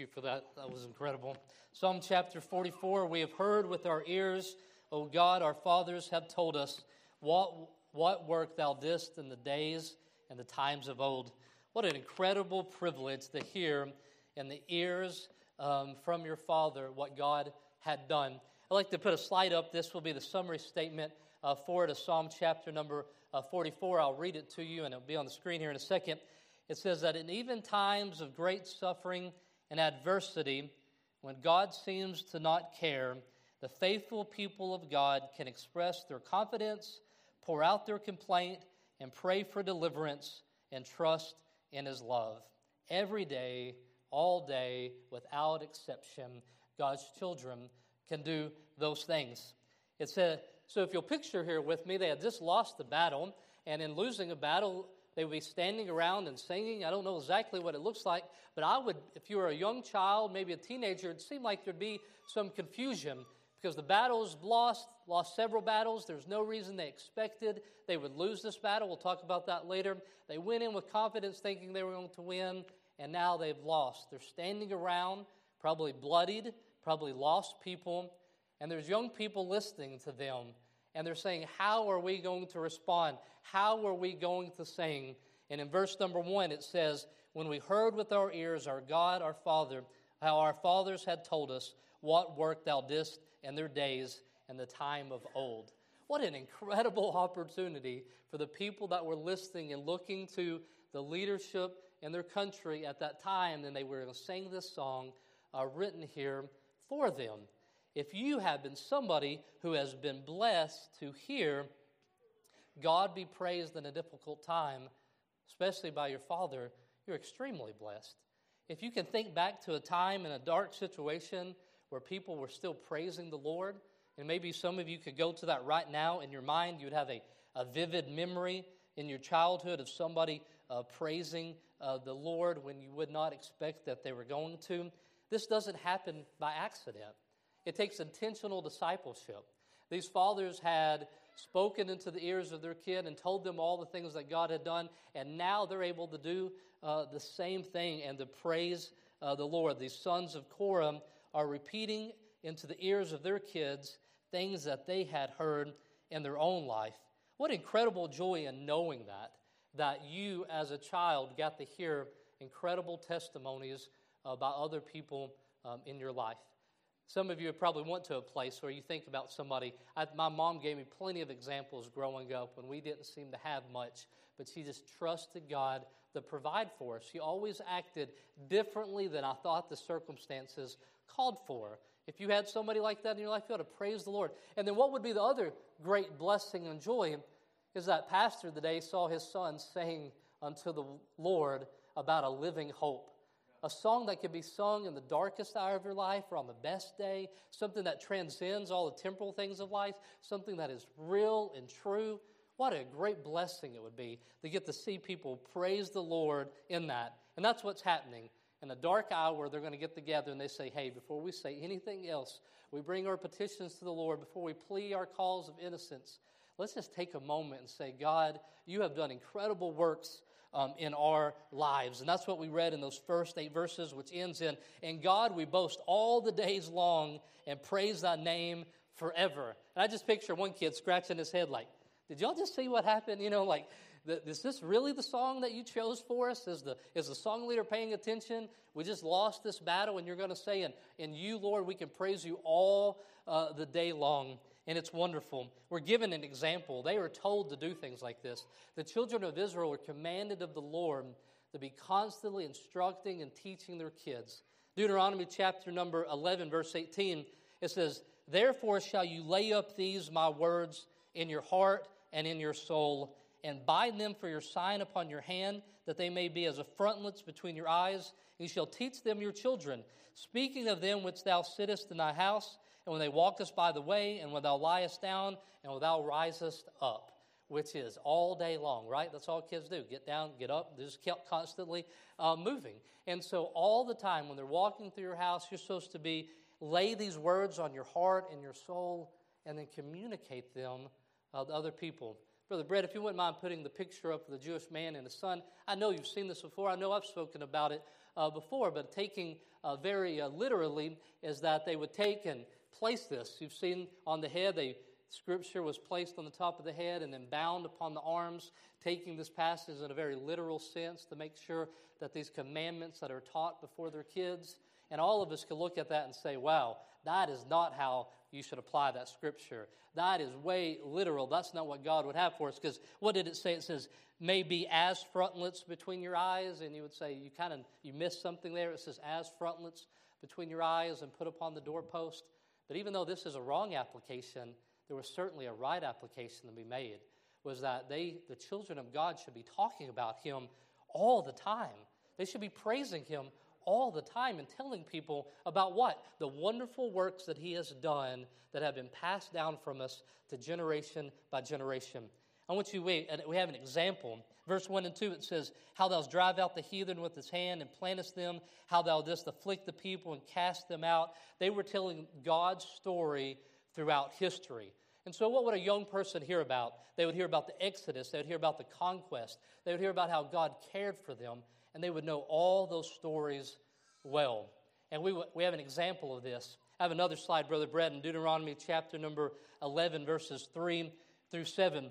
you for that. That was incredible. Psalm chapter 44 We have heard with our ears, O God, our fathers have told us what, what work thou didst in the days and the times of old. What an incredible privilege to hear in the ears um, from your father what God had done. I'd like to put a slide up. This will be the summary statement uh, for it, of Psalm chapter number uh, 44. I'll read it to you, and it'll be on the screen here in a second. It says that in even times of great suffering, and adversity, when God seems to not care, the faithful people of God can express their confidence, pour out their complaint, and pray for deliverance and trust in His love. Every day, all day, without exception, God's children can do those things. It's a, so if you'll picture here with me, they had just lost the battle, and in losing a battle, they would be standing around and singing. I don't know exactly what it looks like, but I would, if you were a young child, maybe a teenager, it seemed like there'd be some confusion because the battles lost, lost several battles. There's no reason they expected they would lose this battle. We'll talk about that later. They went in with confidence thinking they were going to win, and now they've lost. They're standing around, probably bloodied, probably lost people, and there's young people listening to them and they're saying, How are we going to respond? How are we going to sing? And in verse number one, it says, When we heard with our ears our God, our Father, how our fathers had told us what work thou didst in their days and the time of old. What an incredible opportunity for the people that were listening and looking to the leadership in their country at that time. And they were going to sing this song uh, written here for them. If you have been somebody who has been blessed to hear God be praised in a difficult time, especially by your father, you're extremely blessed. If you can think back to a time in a dark situation where people were still praising the Lord, and maybe some of you could go to that right now in your mind, you would have a, a vivid memory in your childhood of somebody uh, praising uh, the Lord when you would not expect that they were going to. This doesn't happen by accident. It takes intentional discipleship. These fathers had spoken into the ears of their kid and told them all the things that God had done, and now they're able to do uh, the same thing and to praise uh, the Lord. These sons of Korah are repeating into the ears of their kids things that they had heard in their own life. What incredible joy in knowing that, that you as a child got to hear incredible testimonies about other people um, in your life. Some of you probably went to a place where you think about somebody. I, my mom gave me plenty of examples growing up when we didn't seem to have much, but she just trusted God to provide for us. She always acted differently than I thought the circumstances called for. If you had somebody like that in your life, you ought to praise the Lord. And then what would be the other great blessing and joy is that pastor today saw his son saying unto the Lord about a living hope a song that could be sung in the darkest hour of your life or on the best day, something that transcends all the temporal things of life, something that is real and true. What a great blessing it would be to get to see people praise the Lord in that. And that's what's happening. In a dark hour, they're going to get together and they say, hey, before we say anything else, we bring our petitions to the Lord, before we plea our cause of innocence, let's just take a moment and say, God, you have done incredible works um, in our lives. And that's what we read in those first eight verses, which ends in, In God we boast all the days long and praise thy name forever. And I just picture one kid scratching his head like, Did y'all just see what happened? You know, like, is this really the song that you chose for us? Is the, is the song leader paying attention? We just lost this battle, and you're going to say, in, in you, Lord, we can praise you all uh, the day long and it's wonderful. We're given an example. They were told to do things like this. The children of Israel were commanded of the Lord to be constantly instructing and teaching their kids. Deuteronomy chapter number 11, verse 18, it says, Therefore shall you lay up these my words in your heart and in your soul, and bind them for your sign upon your hand, that they may be as a frontlets between your eyes. You shall teach them your children, speaking of them which thou sittest in thy house and when they walk us by the way, and when thou liest down, and when thou risest up, which is all day long, right? That's all kids do get down, get up, they're just kept constantly uh, moving. And so, all the time when they're walking through your house, you're supposed to be lay these words on your heart and your soul, and then communicate them uh, to other people. Brother Brett, if you wouldn't mind putting the picture up of the Jewish man and his son, I know you've seen this before. I know I've spoken about it uh, before, but taking uh, very uh, literally is that they would take and place this. You've seen on the head, they scripture was placed on the top of the head and then bound upon the arms, taking this passage in a very literal sense to make sure that these commandments that are taught before their kids, and all of us can look at that and say, wow, that is not how you should apply that scripture. That is way literal. That's not what God would have for us. Because what did it say? It says, may be as frontlets between your eyes. And you would say, you kind of, you missed something there. It says, as frontlets between your eyes and put upon the doorpost. But even though this is a wrong application, there was certainly a right application to be made. Was that they, the children of God, should be talking about Him all the time. They should be praising Him all the time and telling people about what? The wonderful works that He has done that have been passed down from us to generation by generation. I want you to wait, and we have an example. Verse 1 and 2, it says, How thou drive out the heathen with his hand and plantest them, how thou dost afflict the people and cast them out. They were telling God's story throughout history. And so, what would a young person hear about? They would hear about the Exodus, they would hear about the conquest, they would hear about how God cared for them, and they would know all those stories well. And we, we have an example of this. I have another slide, Brother Brett, in Deuteronomy chapter number 11, verses 3 through 7.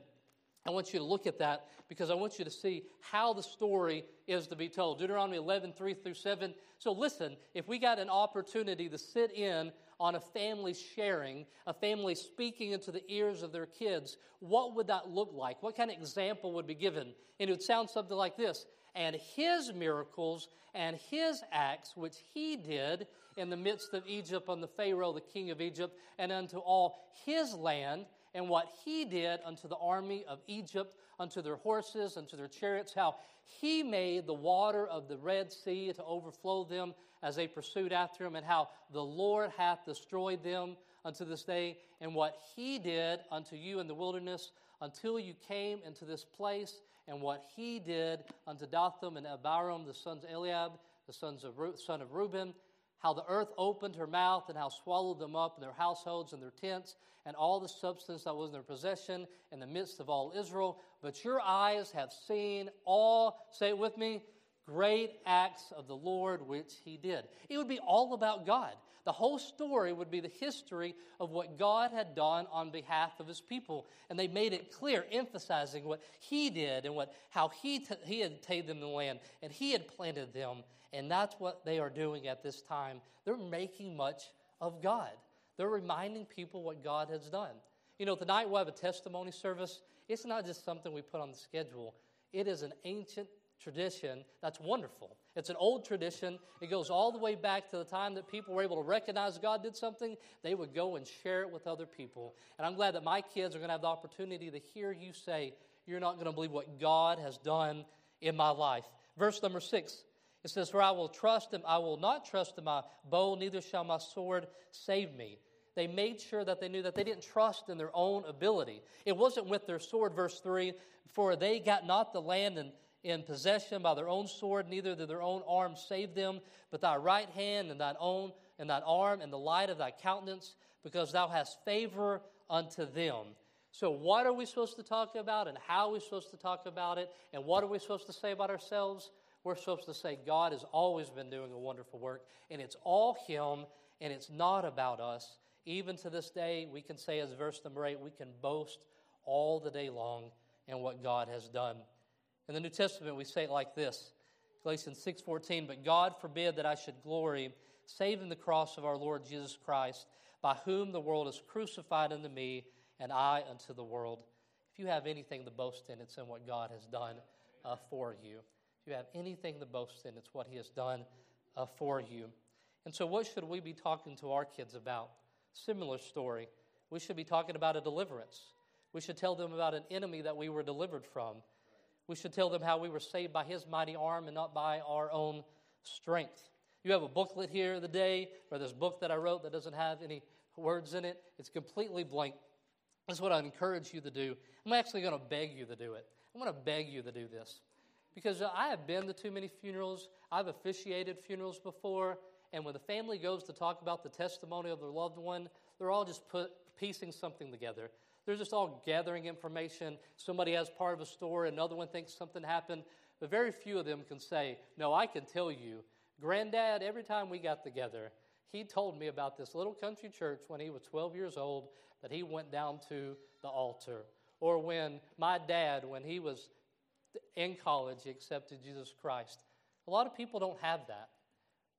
I want you to look at that because I want you to see how the story is to be told. Deuteronomy 11, 3 through 7. So listen, if we got an opportunity to sit in on a family sharing, a family speaking into the ears of their kids, what would that look like? What kind of example would be given? And it would sound something like this and his miracles and his acts which he did in the midst of Egypt on the Pharaoh, the king of Egypt, and unto all his land, and what he did unto the army of Egypt, unto their horses, unto their chariots, how he made the water of the Red Sea to overflow them as they pursued after him, and how the Lord hath destroyed them unto this day, and what he did unto you in the wilderness until you came into this place and what he did unto Dathan and Abiram, the sons of Eliab, the sons of Ru- son of Reuben, how the earth opened her mouth and how swallowed them up and their households and their tents and all the substance that was in their possession in the midst of all Israel. But your eyes have seen all, say it with me, great acts of the Lord which he did. It would be all about God. The whole story would be the history of what God had done on behalf of his people. And they made it clear, emphasizing what he did and what, how he, t- he had taken them the land and he had planted them. And that's what they are doing at this time. They're making much of God, they're reminding people what God has done. You know, tonight we'll have a testimony service. It's not just something we put on the schedule, it is an ancient tradition that's wonderful. It's an old tradition. It goes all the way back to the time that people were able to recognize God did something. They would go and share it with other people. And I'm glad that my kids are going to have the opportunity to hear you say, You're not going to believe what God has done in my life. Verse number six. It says, For I will trust him, I will not trust in my bow, neither shall my sword save me. They made sure that they knew that they didn't trust in their own ability. It wasn't with their sword, verse 3, for they got not the land and in possession by their own sword, neither did their own arm save them, but thy right hand and thine own and thine arm and the light of thy countenance, because thou hast favor unto them. So, what are we supposed to talk about, and how are we supposed to talk about it, and what are we supposed to say about ourselves? We're supposed to say God has always been doing a wonderful work, and it's all Him, and it's not about us. Even to this day, we can say, as verse number eight, we can boast all the day long in what God has done. In the New Testament, we say it like this Galatians 6:14, but God forbid that I should glory save in the cross of our Lord Jesus Christ, by whom the world is crucified unto me, and I unto the world. If you have anything to boast in, it's in what God has done uh, for you. If you have anything to boast in, it's what He has done uh, for you. And so, what should we be talking to our kids about? Similar story. We should be talking about a deliverance. We should tell them about an enemy that we were delivered from. We should tell them how we were saved by His mighty arm and not by our own strength. You have a booklet here today, or this book that I wrote that doesn't have any words in it. It's completely blank. That's what I encourage you to do. I'm actually going to beg you to do it. I'm going to beg you to do this. Because I have been to too many funerals, I've officiated funerals before, and when the family goes to talk about the testimony of their loved one, they're all just put, piecing something together. They're just all gathering information. Somebody has part of a story, another one thinks something happened, but very few of them can say, No, I can tell you Granddad, every time we got together, he told me about this little country church when he was 12 years old that he went down to the altar. Or when my dad, when he was in college, accepted Jesus Christ. A lot of people don't have that.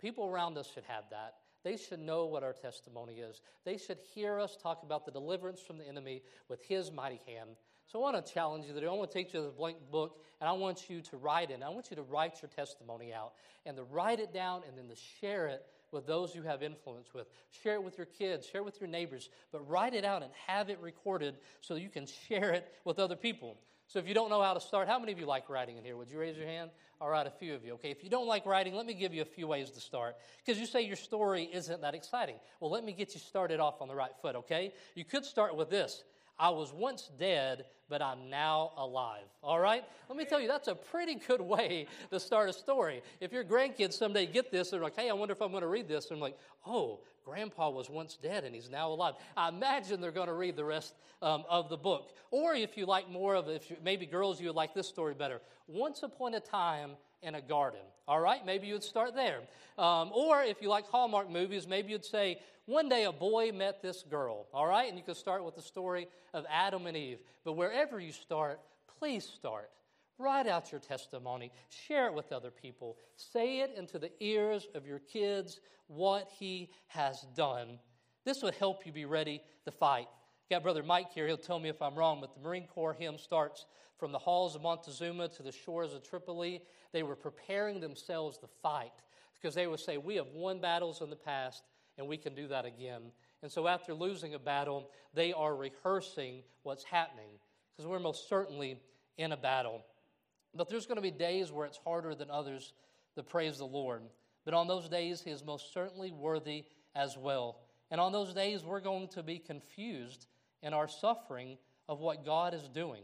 People around us should have that. They should know what our testimony is. They should hear us talk about the deliverance from the enemy with his mighty hand. So I want to challenge you today. I want to take you to the blank book and I want you to write it. I want you to write your testimony out and to write it down and then to share it with those you have influence with. Share it with your kids, share it with your neighbors, but write it out and have it recorded so you can share it with other people. So if you don't know how to start, how many of you like writing in here? Would you raise your hand? All right, a few of you. Okay, if you don't like writing, let me give you a few ways to start. Because you say your story isn't that exciting. Well, let me get you started off on the right foot, okay? You could start with this I was once dead, but I'm now alive. All right? Let me tell you, that's a pretty good way to start a story. If your grandkids someday get this, they're like, hey, I wonder if I'm going to read this. And I'm like, oh, grandpa was once dead and he's now alive. I imagine they're going to read the rest um, of the book. Or if you like more of, if maybe girls, you would like this story better. Once upon a time, in a garden. All right, maybe you'd start there. Um, or if you like Hallmark movies, maybe you'd say, one day a boy met this girl, all right? And you could start with the story of Adam and Eve. But wherever you start, please start. Write out your testimony, share it with other people, say it into the ears of your kids what he has done. This would help you be ready to fight. Got Brother Mike here, he'll tell me if I'm wrong, but the Marine Corps hymn starts from the halls of Montezuma to the shores of Tripoli. They were preparing themselves to fight because they would say, We have won battles in the past, and we can do that again. And so, after losing a battle, they are rehearsing what's happening because we're most certainly in a battle. But there's going to be days where it's harder than others to praise the Lord. But on those days, He is most certainly worthy as well. And on those days, we're going to be confused in our suffering of what God is doing.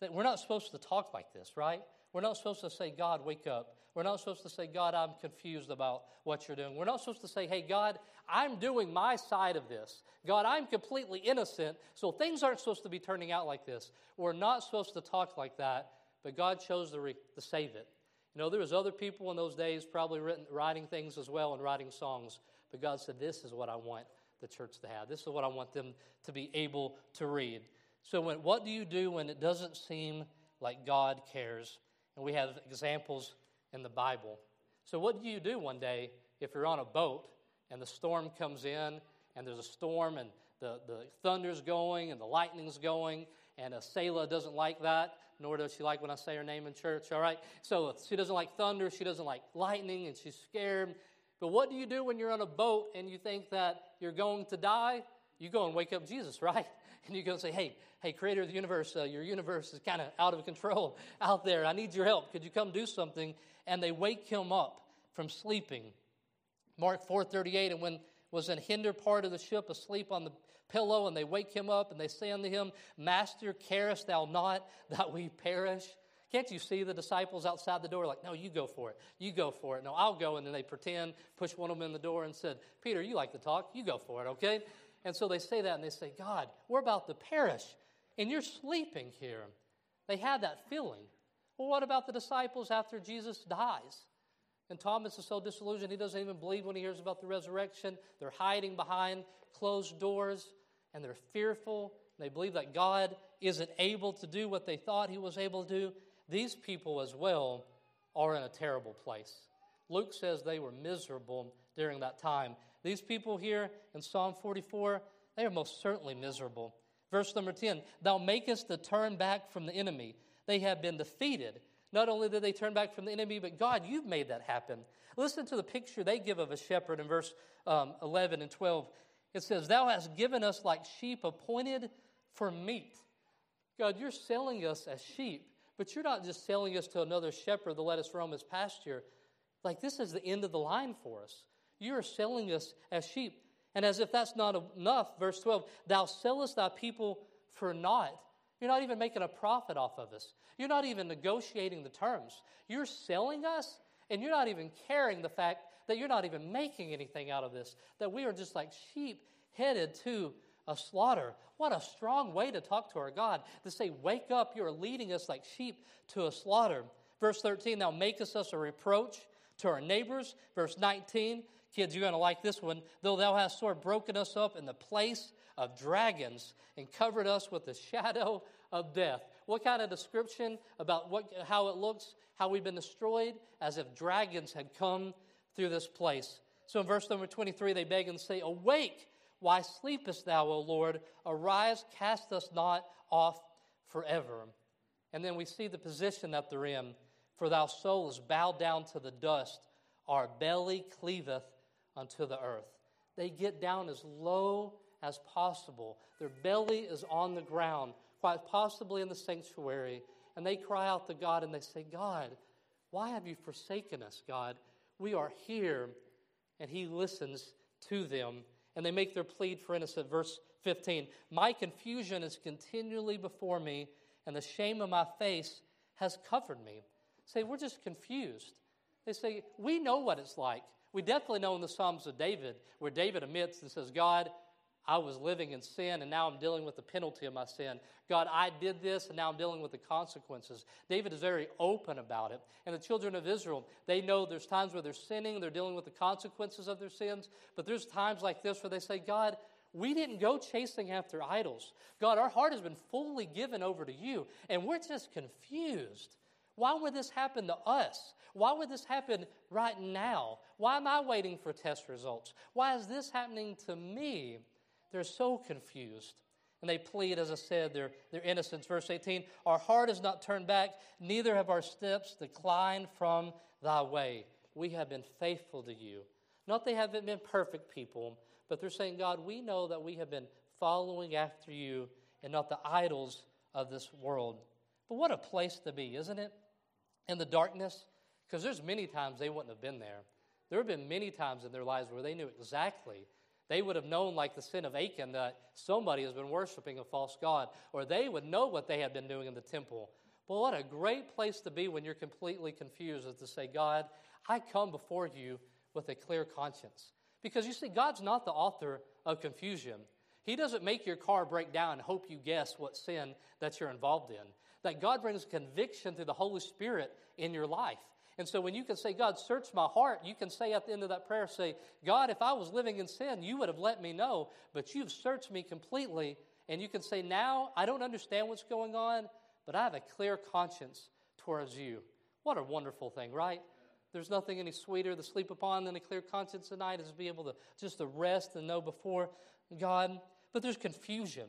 That we're not supposed to talk like this, right? We're not supposed to say, God, wake up. We're not supposed to say, God, I'm confused about what you're doing. We're not supposed to say, hey, God, I'm doing my side of this. God, I'm completely innocent, so things aren't supposed to be turning out like this. We're not supposed to talk like that, but God chose to, re- to save it. You know, there was other people in those days probably written, writing things as well and writing songs, but God said, this is what I want the church to have. This is what I want them to be able to read. So, when, what do you do when it doesn't seem like God cares? And we have examples in the Bible. So, what do you do one day if you're on a boat and the storm comes in and there's a storm and the, the thunder's going and the lightning's going and a sailor doesn't like that, nor does she like when I say her name in church, all right? So she doesn't like thunder, she doesn't like lightning, and she's scared. But what do you do when you're on a boat and you think that you're going to die? You go and wake up Jesus, right? And you go and say, hey, hey, creator of the universe, uh, your universe is kind of out of control out there. I need your help. Could you come do something? And they wake him up from sleeping. Mark 4.38, and when was in hinder part of the ship asleep on the pillow, and they wake him up, and they say unto him, Master, carest thou not that we perish? Can't you see the disciples outside the door like, no, you go for it. You go for it. No, I'll go. And then they pretend, push one of them in the door and said, Peter, you like to talk. You go for it, okay? And so they say that and they say, God, we're about to perish, and you're sleeping here. They had that feeling. Well, what about the disciples after Jesus dies? And Thomas is so disillusioned, he doesn't even believe when he hears about the resurrection. They're hiding behind closed doors, and they're fearful. They believe that God isn't able to do what they thought he was able to do. These people, as well, are in a terrible place. Luke says they were miserable during that time. These people here in Psalm 44, they are most certainly miserable. Verse number 10 Thou makest the turn back from the enemy. They have been defeated. Not only did they turn back from the enemy, but God, you've made that happen. Listen to the picture they give of a shepherd in verse um, 11 and 12. It says, Thou hast given us like sheep appointed for meat. God, you're selling us as sheep, but you're not just selling us to another shepherd to let us roam his pasture. Like, this is the end of the line for us. You are selling us as sheep. And as if that's not enough, verse 12, thou sellest thy people for naught. You're not even making a profit off of us. You're not even negotiating the terms. You're selling us, and you're not even caring the fact that you're not even making anything out of this, that we are just like sheep headed to a slaughter. What a strong way to talk to our God to say, Wake up, you are leading us like sheep to a slaughter. Verse 13, Thou makest us a reproach to our neighbors. Verse 19, kids, you're going to like this one. Though thou hast sort of broken us up in the place of dragons and covered us with the shadow of death. What kind of description about what, how it looks, how we've been destroyed, as if dragons had come through this place. So in verse number 23, they beg and say, Awake, why sleepest thou, O Lord? Arise, cast us not off forever. And then we see the position that they're in. For thou soul is bowed down to the dust, our belly cleaveth unto the earth. They get down as low as possible. Their belly is on the ground, quite possibly in the sanctuary, and they cry out to God and they say, God, why have you forsaken us, God? We are here. And He listens to them, and they make their plead for innocence. Verse 15 My confusion is continually before me, and the shame of my face has covered me. Say, we're just confused. They say, We know what it's like. We definitely know in the Psalms of David, where David admits and says, God, I was living in sin and now I'm dealing with the penalty of my sin. God, I did this and now I'm dealing with the consequences. David is very open about it. And the children of Israel, they know there's times where they're sinning, they're dealing with the consequences of their sins, but there's times like this where they say, God, we didn't go chasing after idols. God, our heart has been fully given over to you, and we're just confused. Why would this happen to us? Why would this happen right now? Why am I waiting for test results? Why is this happening to me? They're so confused. And they plead, as I said, their, their innocence. Verse 18 Our heart is not turned back, neither have our steps declined from thy way. We have been faithful to you. Not they haven't been perfect people, but they're saying, God, we know that we have been following after you and not the idols of this world. But what a place to be, isn't it? In the darkness, because there's many times they wouldn't have been there. There have been many times in their lives where they knew exactly they would have known, like the sin of Achan, that somebody has been worshiping a false God, or they would know what they had been doing in the temple. But what a great place to be when you're completely confused is to say, God, I come before you with a clear conscience. Because you see, God's not the author of confusion. He doesn't make your car break down and hope you guess what sin that you're involved in. That God brings conviction through the Holy Spirit in your life. And so when you can say, God, search my heart, you can say at the end of that prayer, say, God, if I was living in sin, you would have let me know, but you've searched me completely. And you can say, now I don't understand what's going on, but I have a clear conscience towards you. What a wonderful thing, right? There's nothing any sweeter to sleep upon than a clear conscience tonight is to be able to just to rest and know before God. But there's confusion.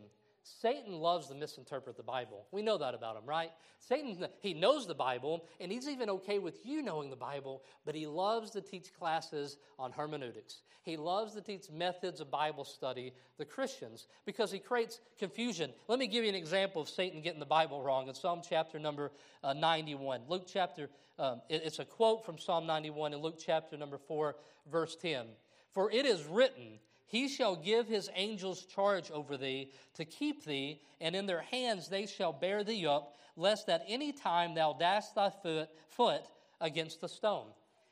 Satan loves to misinterpret the Bible. We know that about him, right? Satan, he knows the Bible, and he's even okay with you knowing the Bible, but he loves to teach classes on hermeneutics. He loves to teach methods of Bible study the Christians because he creates confusion. Let me give you an example of Satan getting the Bible wrong in Psalm chapter number uh, 91. Luke chapter, um, it, it's a quote from Psalm 91 in Luke chapter number 4, verse 10. For it is written, he shall give his angels charge over thee to keep thee, and in their hands they shall bear thee up, lest at any time thou dash thy foot, foot against a stone.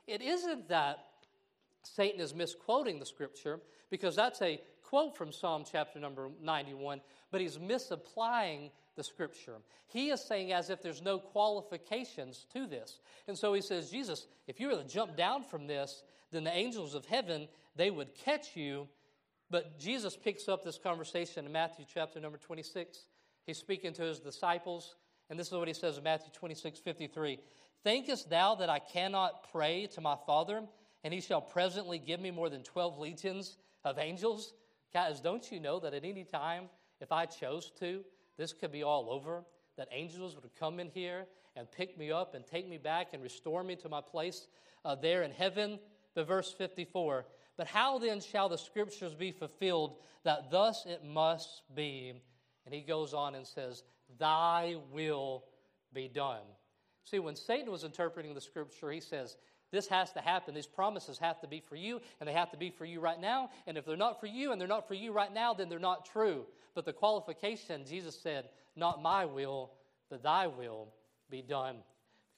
It isn't that Satan is misquoting the scripture, because that's a quote from Psalm chapter number 91, but he's misapplying the scripture. He is saying as if there's no qualifications to this. And so he says, Jesus, if you were to jump down from this, then the angels of heaven, they would catch you but Jesus picks up this conversation in Matthew chapter number 26. He's speaking to his disciples, and this is what he says in Matthew 26 53. Thinkest thou that I cannot pray to my Father, and he shall presently give me more than 12 legions of angels? Guys, don't you know that at any time, if I chose to, this could be all over? That angels would come in here and pick me up and take me back and restore me to my place uh, there in heaven? But verse 54 but how then shall the scriptures be fulfilled that thus it must be? And he goes on and says, Thy will be done. See, when Satan was interpreting the scripture, he says, This has to happen. These promises have to be for you, and they have to be for you right now. And if they're not for you and they're not for you right now, then they're not true. But the qualification, Jesus said, Not my will, but thy will be done.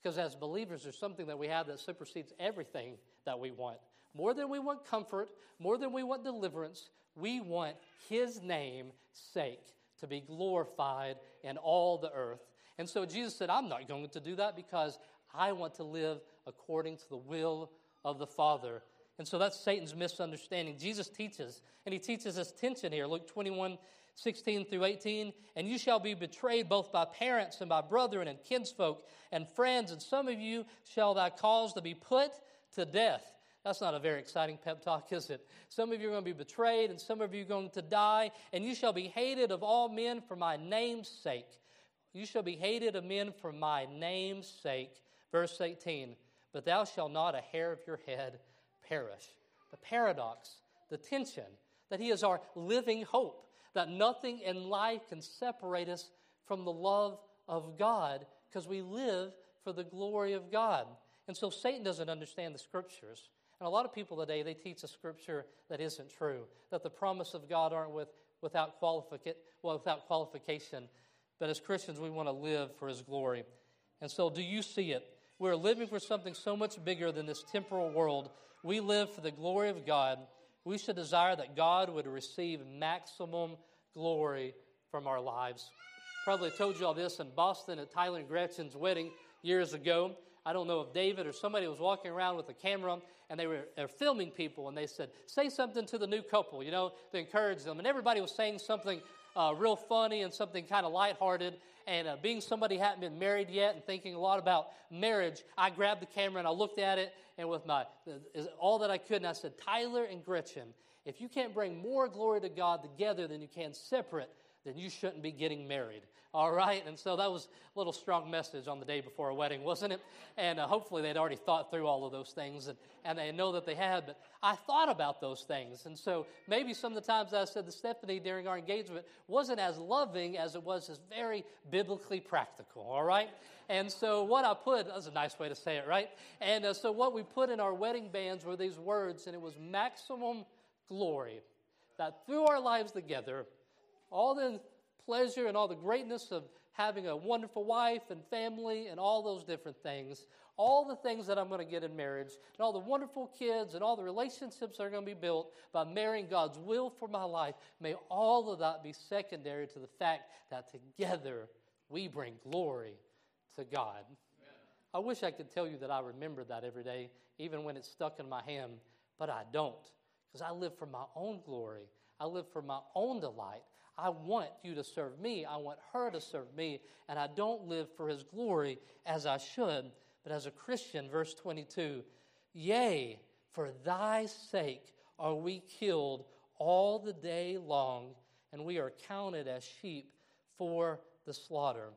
Because as believers, there's something that we have that supersedes everything that we want. More than we want comfort, more than we want deliverance, we want His name's sake to be glorified in all the earth. And so Jesus said, I'm not going to do that because I want to live according to the will of the Father. And so that's Satan's misunderstanding. Jesus teaches, and he teaches us tension here. Luke 21, 16 through 18. And you shall be betrayed both by parents and by brethren and kinsfolk and friends, and some of you shall thou cause to be put to death. That's not a very exciting pep talk, is it? Some of you are going to be betrayed, and some of you are going to die, and you shall be hated of all men for my name's sake. You shall be hated of men for my name's sake. Verse 18. But thou shalt not a hair of your head perish. The paradox, the tension, that He is our living hope, that nothing in life can separate us from the love of God because we live for the glory of God. And so Satan doesn't understand the scriptures. And a lot of people today, they teach a scripture that isn't true, that the promise of God aren't with, without, qualifica- well, without qualification. But as Christians, we want to live for His glory. And so, do you see it? We're living for something so much bigger than this temporal world. We live for the glory of God. We should desire that God would receive maximum glory from our lives. Probably told you all this in Boston at Tyler and Gretchen's wedding years ago. I don't know if David or somebody was walking around with a camera and they were, they were filming people and they said, Say something to the new couple, you know, to encourage them. And everybody was saying something uh, real funny and something kind of lighthearted. And uh, being somebody hadn't been married yet and thinking a lot about marriage, I grabbed the camera and I looked at it and with my all that I could, and I said, Tyler and Gretchen, if you can't bring more glory to God together than you can separate, then you shouldn't be getting married. All right? And so that was a little strong message on the day before a wedding, wasn't it? And uh, hopefully they'd already thought through all of those things and, and they know that they had. But I thought about those things. And so maybe some of the times I said to Stephanie during our engagement wasn't as loving as it was as very biblically practical. All right? And so what I put, that's a nice way to say it, right? And uh, so what we put in our wedding bands were these words, and it was maximum glory. That through our lives together, all the pleasure and all the greatness of having a wonderful wife and family and all those different things, all the things that I'm going to get in marriage, and all the wonderful kids and all the relationships that are going to be built by marrying God's will for my life, may all of that be secondary to the fact that together we bring glory to God. I wish I could tell you that I remember that every day, even when it's stuck in my hand, but I don't, because I live for my own glory. I live for my own delight. I want you to serve me. I want her to serve me. And I don't live for his glory as I should. But as a Christian, verse 22 Yea, for thy sake are we killed all the day long, and we are counted as sheep for the slaughter.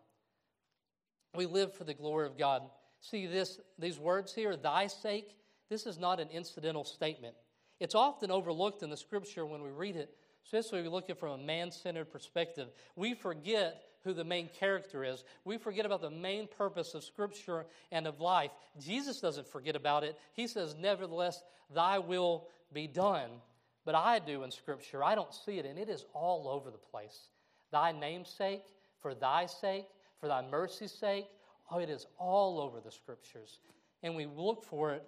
We live for the glory of God. See this, these words here, thy sake, this is not an incidental statement. It's often overlooked in the scripture when we read it especially we look at from a man centered perspective. We forget who the main character is. We forget about the main purpose of Scripture and of life. Jesus doesn't forget about it. He says, Nevertheless, thy will be done. But I do in Scripture. I don't see it, and it is all over the place. Thy namesake, for thy sake, for thy mercy's sake. Oh, it is all over the Scriptures. And we look for it.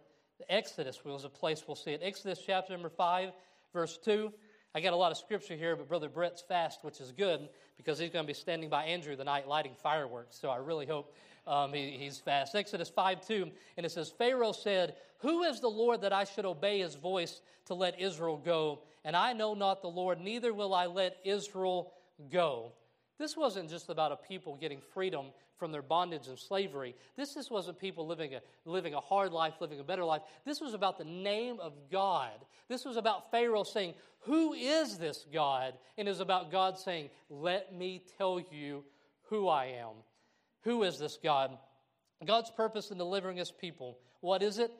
Exodus was a place we'll see it. Exodus chapter number 5, verse 2. I got a lot of scripture here, but Brother Brett's fast, which is good because he's going to be standing by Andrew the night lighting fireworks. So I really hope um, he, he's fast. Exodus 5 2, and it says, Pharaoh said, Who is the Lord that I should obey his voice to let Israel go? And I know not the Lord, neither will I let Israel go. This wasn't just about a people getting freedom from their bondage and slavery. This just wasn't people living a, living a hard life, living a better life. This was about the name of God. This was about Pharaoh saying, Who is this God? And it was about God saying, Let me tell you who I am. Who is this God? God's purpose in delivering his people. What is it?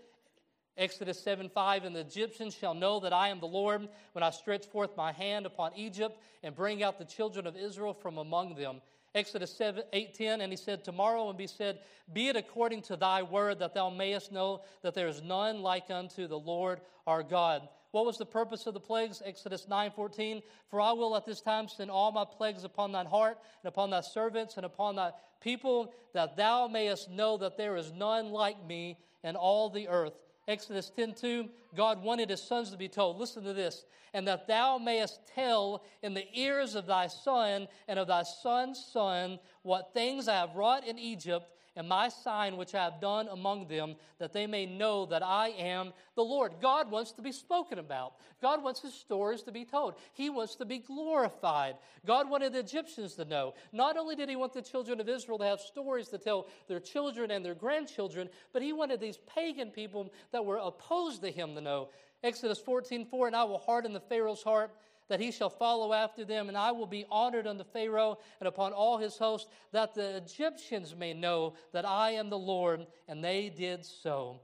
Exodus 7 5, and the Egyptians shall know that I am the Lord when I stretch forth my hand upon Egypt and bring out the children of Israel from among them. Exodus 7, 8, 10, and he said, Tomorrow and he said, Be it according to thy word, that thou mayest know that there is none like unto the Lord our God. What was the purpose of the plagues? Exodus 9 14. For I will at this time send all my plagues upon thine heart, and upon thy servants, and upon thy people, that thou mayest know that there is none like me in all the earth. Exodus 10 2, God wanted his sons to be told, listen to this, and that thou mayest tell in the ears of thy son and of thy son's son what things I have wrought in Egypt and my sign which I have done among them, that they may know that I am the Lord. God wants to be spoken about. God wants his stories to be told. He wants to be glorified. God wanted the Egyptians to know. Not only did he want the children of Israel to have stories to tell their children and their grandchildren, but he wanted these pagan people that were opposed to him to know. Exodus 14 4, and I will harden the Pharaoh's heart that he shall follow after them, and I will be honored unto Pharaoh and upon all his host, that the Egyptians may know that I am the Lord. And they did so.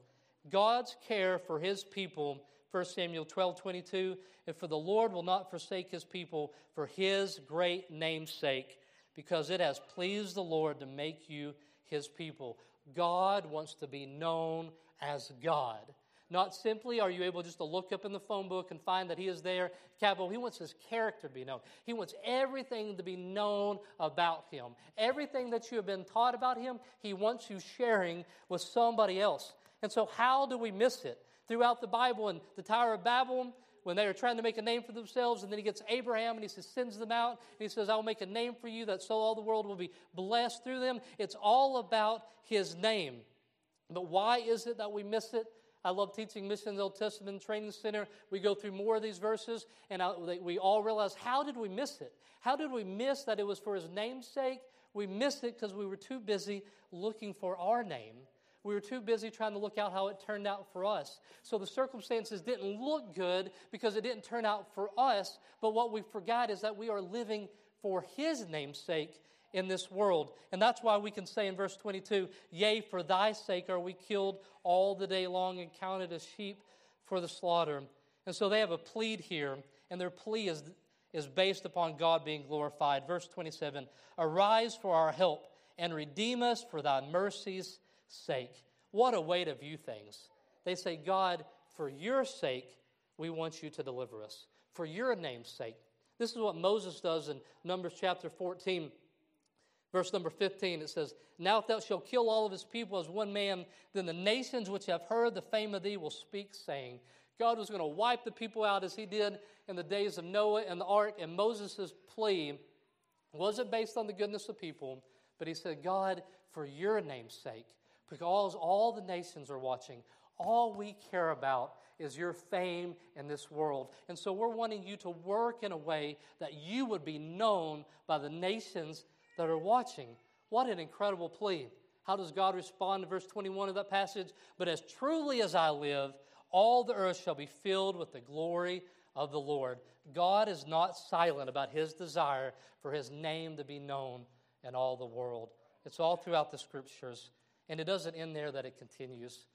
God's care for his people, 1 Samuel 12 22, and for the Lord will not forsake his people for his great name's sake, because it has pleased the Lord to make you his people. God wants to be known as God. Not simply are you able just to look up in the phone book and find that He is there, capital. He wants His character to be known. He wants everything to be known about Him. Everything that you have been taught about Him, He wants you sharing with somebody else. And so, how do we miss it? Throughout the Bible and the Tower of Babel, when they are trying to make a name for themselves, and then he gets Abraham and he says, sends them out, and he says, I will make a name for you that so all the world will be blessed through them. It's all about his name. But why is it that we miss it? I love teaching Missions Old Testament Training Center. We go through more of these verses, and I, we all realize how did we miss it? How did we miss that it was for His name's sake? We missed it because we were too busy looking for our name. We were too busy trying to look out how it turned out for us. So the circumstances didn't look good because it didn't turn out for us. But what we forgot is that we are living for His name's sake in this world. And that's why we can say in verse 22 Yea, for thy sake are we killed all the day long and counted as sheep for the slaughter. And so they have a plea here, and their plea is, is based upon God being glorified. Verse 27 Arise for our help and redeem us for thy mercy's sake. What a way to view things. They say, God, for your sake, we want you to deliver us. For your name's sake. This is what Moses does in Numbers chapter 14. Verse number 15, it says, Now if thou shalt kill all of his people as one man, then the nations which have heard the fame of thee will speak, saying, God was going to wipe the people out as he did in the days of Noah and the ark. And Moses' plea wasn't based on the goodness of people, but he said, God, for your name's sake, because all the nations are watching, all we care about is your fame in this world. And so we're wanting you to work in a way that you would be known by the nations that are watching. What an incredible plea. How does God respond to verse 21 of that passage? But as truly as I live, all the earth shall be filled with the glory of the Lord. God is not silent about his desire for his name to be known in all the world. It's all throughout the scriptures. And it doesn't end there, that it continues.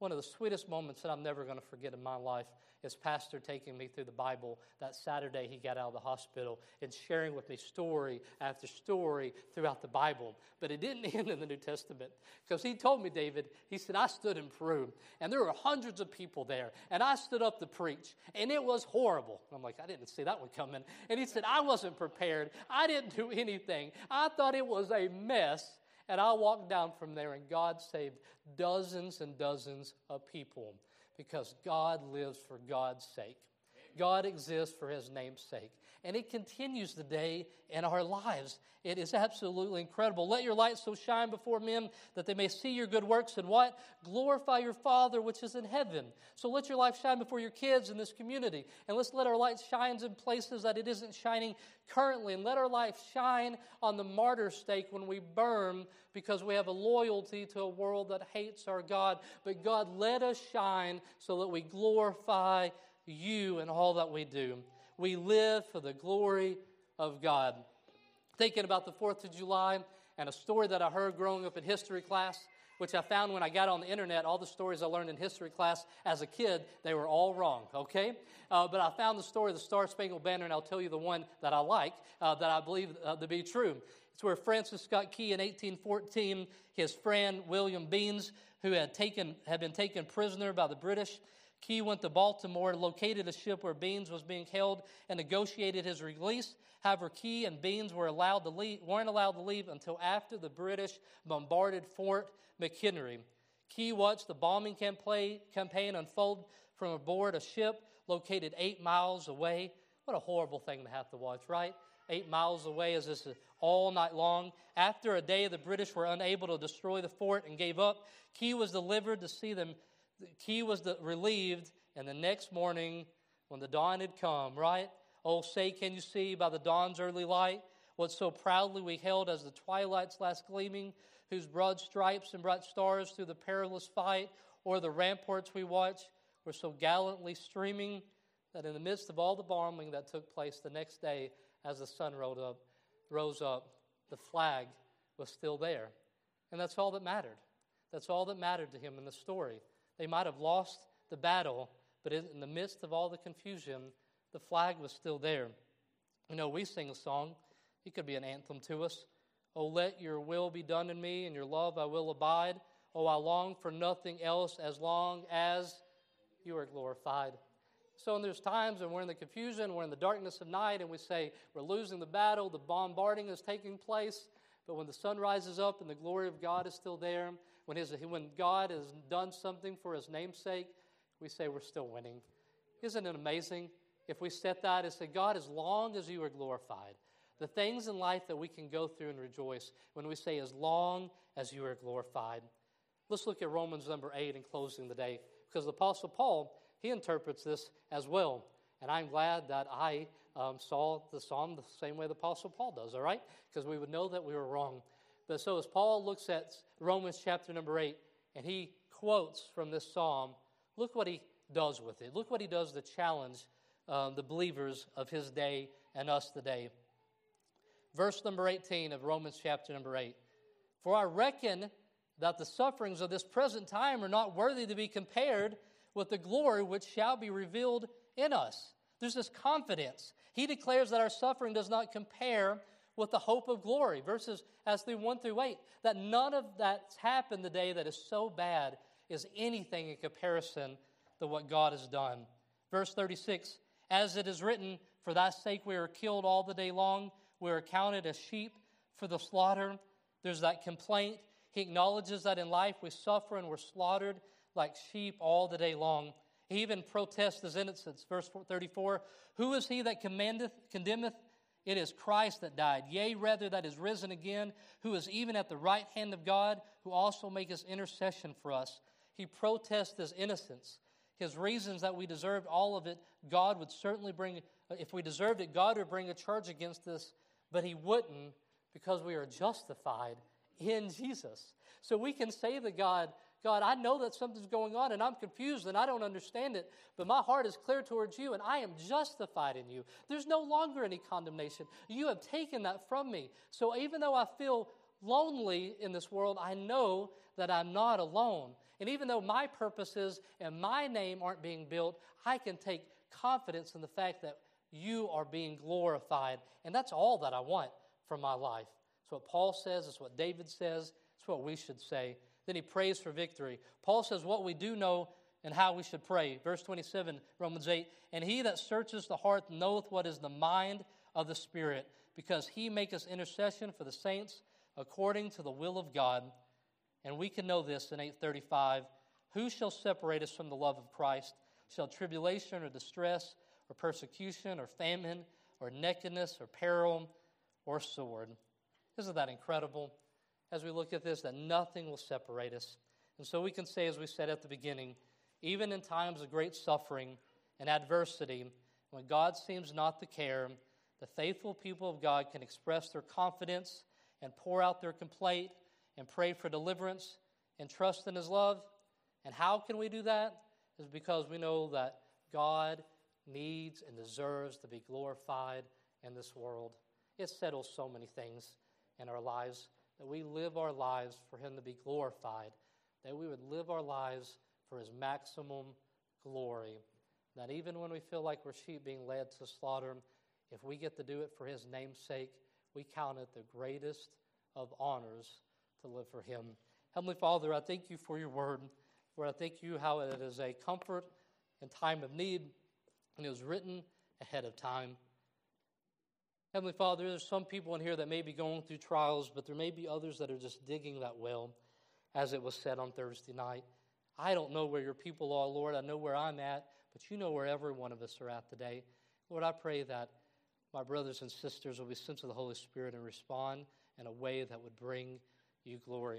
One of the sweetest moments that I'm never going to forget in my life is Pastor taking me through the Bible that Saturday he got out of the hospital and sharing with me story after story throughout the Bible. But it didn't end in the New Testament because he told me, David, he said, I stood in Peru and there were hundreds of people there and I stood up to preach and it was horrible. I'm like, I didn't see that one coming. And he said, I wasn't prepared. I didn't do anything. I thought it was a mess. And I walked down from there, and God saved dozens and dozens of people because God lives for God's sake. God exists for his name's sake. And it continues today in our lives. It is absolutely incredible. Let your light so shine before men that they may see your good works and what? Glorify your Father which is in heaven. So let your life shine before your kids in this community. And let's let our light shine in places that it isn't shining currently. And let our life shine on the martyr stake when we burn because we have a loyalty to a world that hates our God. But God, let us shine so that we glorify you in all that we do. We live for the glory of God. Thinking about the 4th of July and a story that I heard growing up in history class, which I found when I got on the internet, all the stories I learned in history class as a kid, they were all wrong, okay? Uh, but I found the story of the Star Spangled Banner, and I'll tell you the one that I like, uh, that I believe uh, to be true. It's where Francis Scott Key in 1814, his friend William Beanes, who had, taken, had been taken prisoner by the British, Key went to Baltimore, located a ship where Beanes was being held, and negotiated his release. However, Key and Beanes were allowed to leave, weren't allowed to leave until after the British bombarded Fort McHenry. Key watched the bombing campaign unfold from aboard a ship located eight miles away. What a horrible thing to have to watch, right? Eight miles away, as this is all night long. After a day, the British were unable to destroy the fort and gave up. Key was delivered to see them. Key was the, relieved, and the next morning, when the dawn had come, right? Oh, say, can you see by the dawn's early light what so proudly we held as the twilight's last gleaming, whose broad stripes and bright stars through the perilous fight, or the ramparts we watched were so gallantly streaming that in the midst of all the bombing that took place the next day, as the sun rose up, rose up, the flag was still there. And that's all that mattered. That's all that mattered to him in the story. They might have lost the battle, but in the midst of all the confusion, the flag was still there. You know, we sing a song, it could be an anthem to us. Oh, let your will be done in me, and your love I will abide. Oh, I long for nothing else as long as you are glorified. So, and there's times when we're in the confusion, we're in the darkness of night, and we say we're losing the battle, the bombarding is taking place. But when the sun rises up and the glory of God is still there, when, his, when God has done something for his namesake, we say we're still winning. Isn't it amazing if we set that and say, God, as long as you are glorified, the things in life that we can go through and rejoice when we say, as long as you are glorified. Let's look at Romans number 8 in closing the day, because the Apostle Paul he interprets this as well. And I'm glad that I um, saw the psalm the same way the Apostle Paul does, all right? Because we would know that we were wrong. But so as Paul looks at Romans chapter number 8, and he quotes from this psalm, look what he does with it. Look what he does to challenge um, the believers of his day and us today. Verse number 18 of Romans chapter number 8. For I reckon that the sufferings of this present time are not worthy to be compared with the glory which shall be revealed in us. There's this confidence. He declares that our suffering does not compare with the hope of glory. Verses as through 1 through 8. That none of that's happened today that is so bad is anything in comparison to what God has done. Verse 36 As it is written, For thy sake we are killed all the day long, we are counted as sheep for the slaughter. There's that complaint. He acknowledges that in life we suffer and we're slaughtered like sheep all the day long. He even protests his innocence. Verse 34 Who is he that commandeth, condemneth? It is Christ that died, yea, rather, that is risen again, who is even at the right hand of God, who also maketh intercession for us. He protests his innocence. His reasons that we deserved all of it, God would certainly bring, if we deserved it, God would bring a charge against us, but he wouldn't because we are justified in Jesus. So we can say to God, God, I know that something's going on and I'm confused and I don't understand it, but my heart is clear towards you and I am justified in you. There's no longer any condemnation. You have taken that from me. So even though I feel lonely in this world, I know that I'm not alone. And even though my purposes and my name aren't being built, I can take confidence in the fact that you are being glorified. And that's all that I want from my life. It's what Paul says, it's what David says, it's what we should say. Then he prays for victory. Paul says what we do know and how we should pray. Verse 27, Romans 8 And he that searches the heart knoweth what is the mind of the Spirit, because he maketh intercession for the saints according to the will of God. And we can know this in 835 Who shall separate us from the love of Christ? Shall tribulation or distress or persecution or famine or nakedness or peril or sword? Isn't that incredible? As we look at this that nothing will separate us. And so we can say, as we said at the beginning, even in times of great suffering and adversity, when God seems not to care, the faithful people of God can express their confidence and pour out their complaint and pray for deliverance and trust in His love. And how can we do that? Is because we know that God needs and deserves to be glorified in this world. It settles so many things in our lives that we live our lives for Him to be glorified, that we would live our lives for His maximum glory. That even when we feel like we're sheep being led to slaughter, if we get to do it for His name's sake, we count it the greatest of honors to live for Him. Heavenly Father, I thank you for your word. Lord, I thank you how it is a comfort in time of need, and it was written ahead of time. Heavenly Father, there's some people in here that may be going through trials, but there may be others that are just digging that well, as it was said on Thursday night. I don't know where your people are, Lord. I know where I'm at, but you know where every one of us are at today. Lord, I pray that my brothers and sisters will be sent to the Holy Spirit and respond in a way that would bring you glory.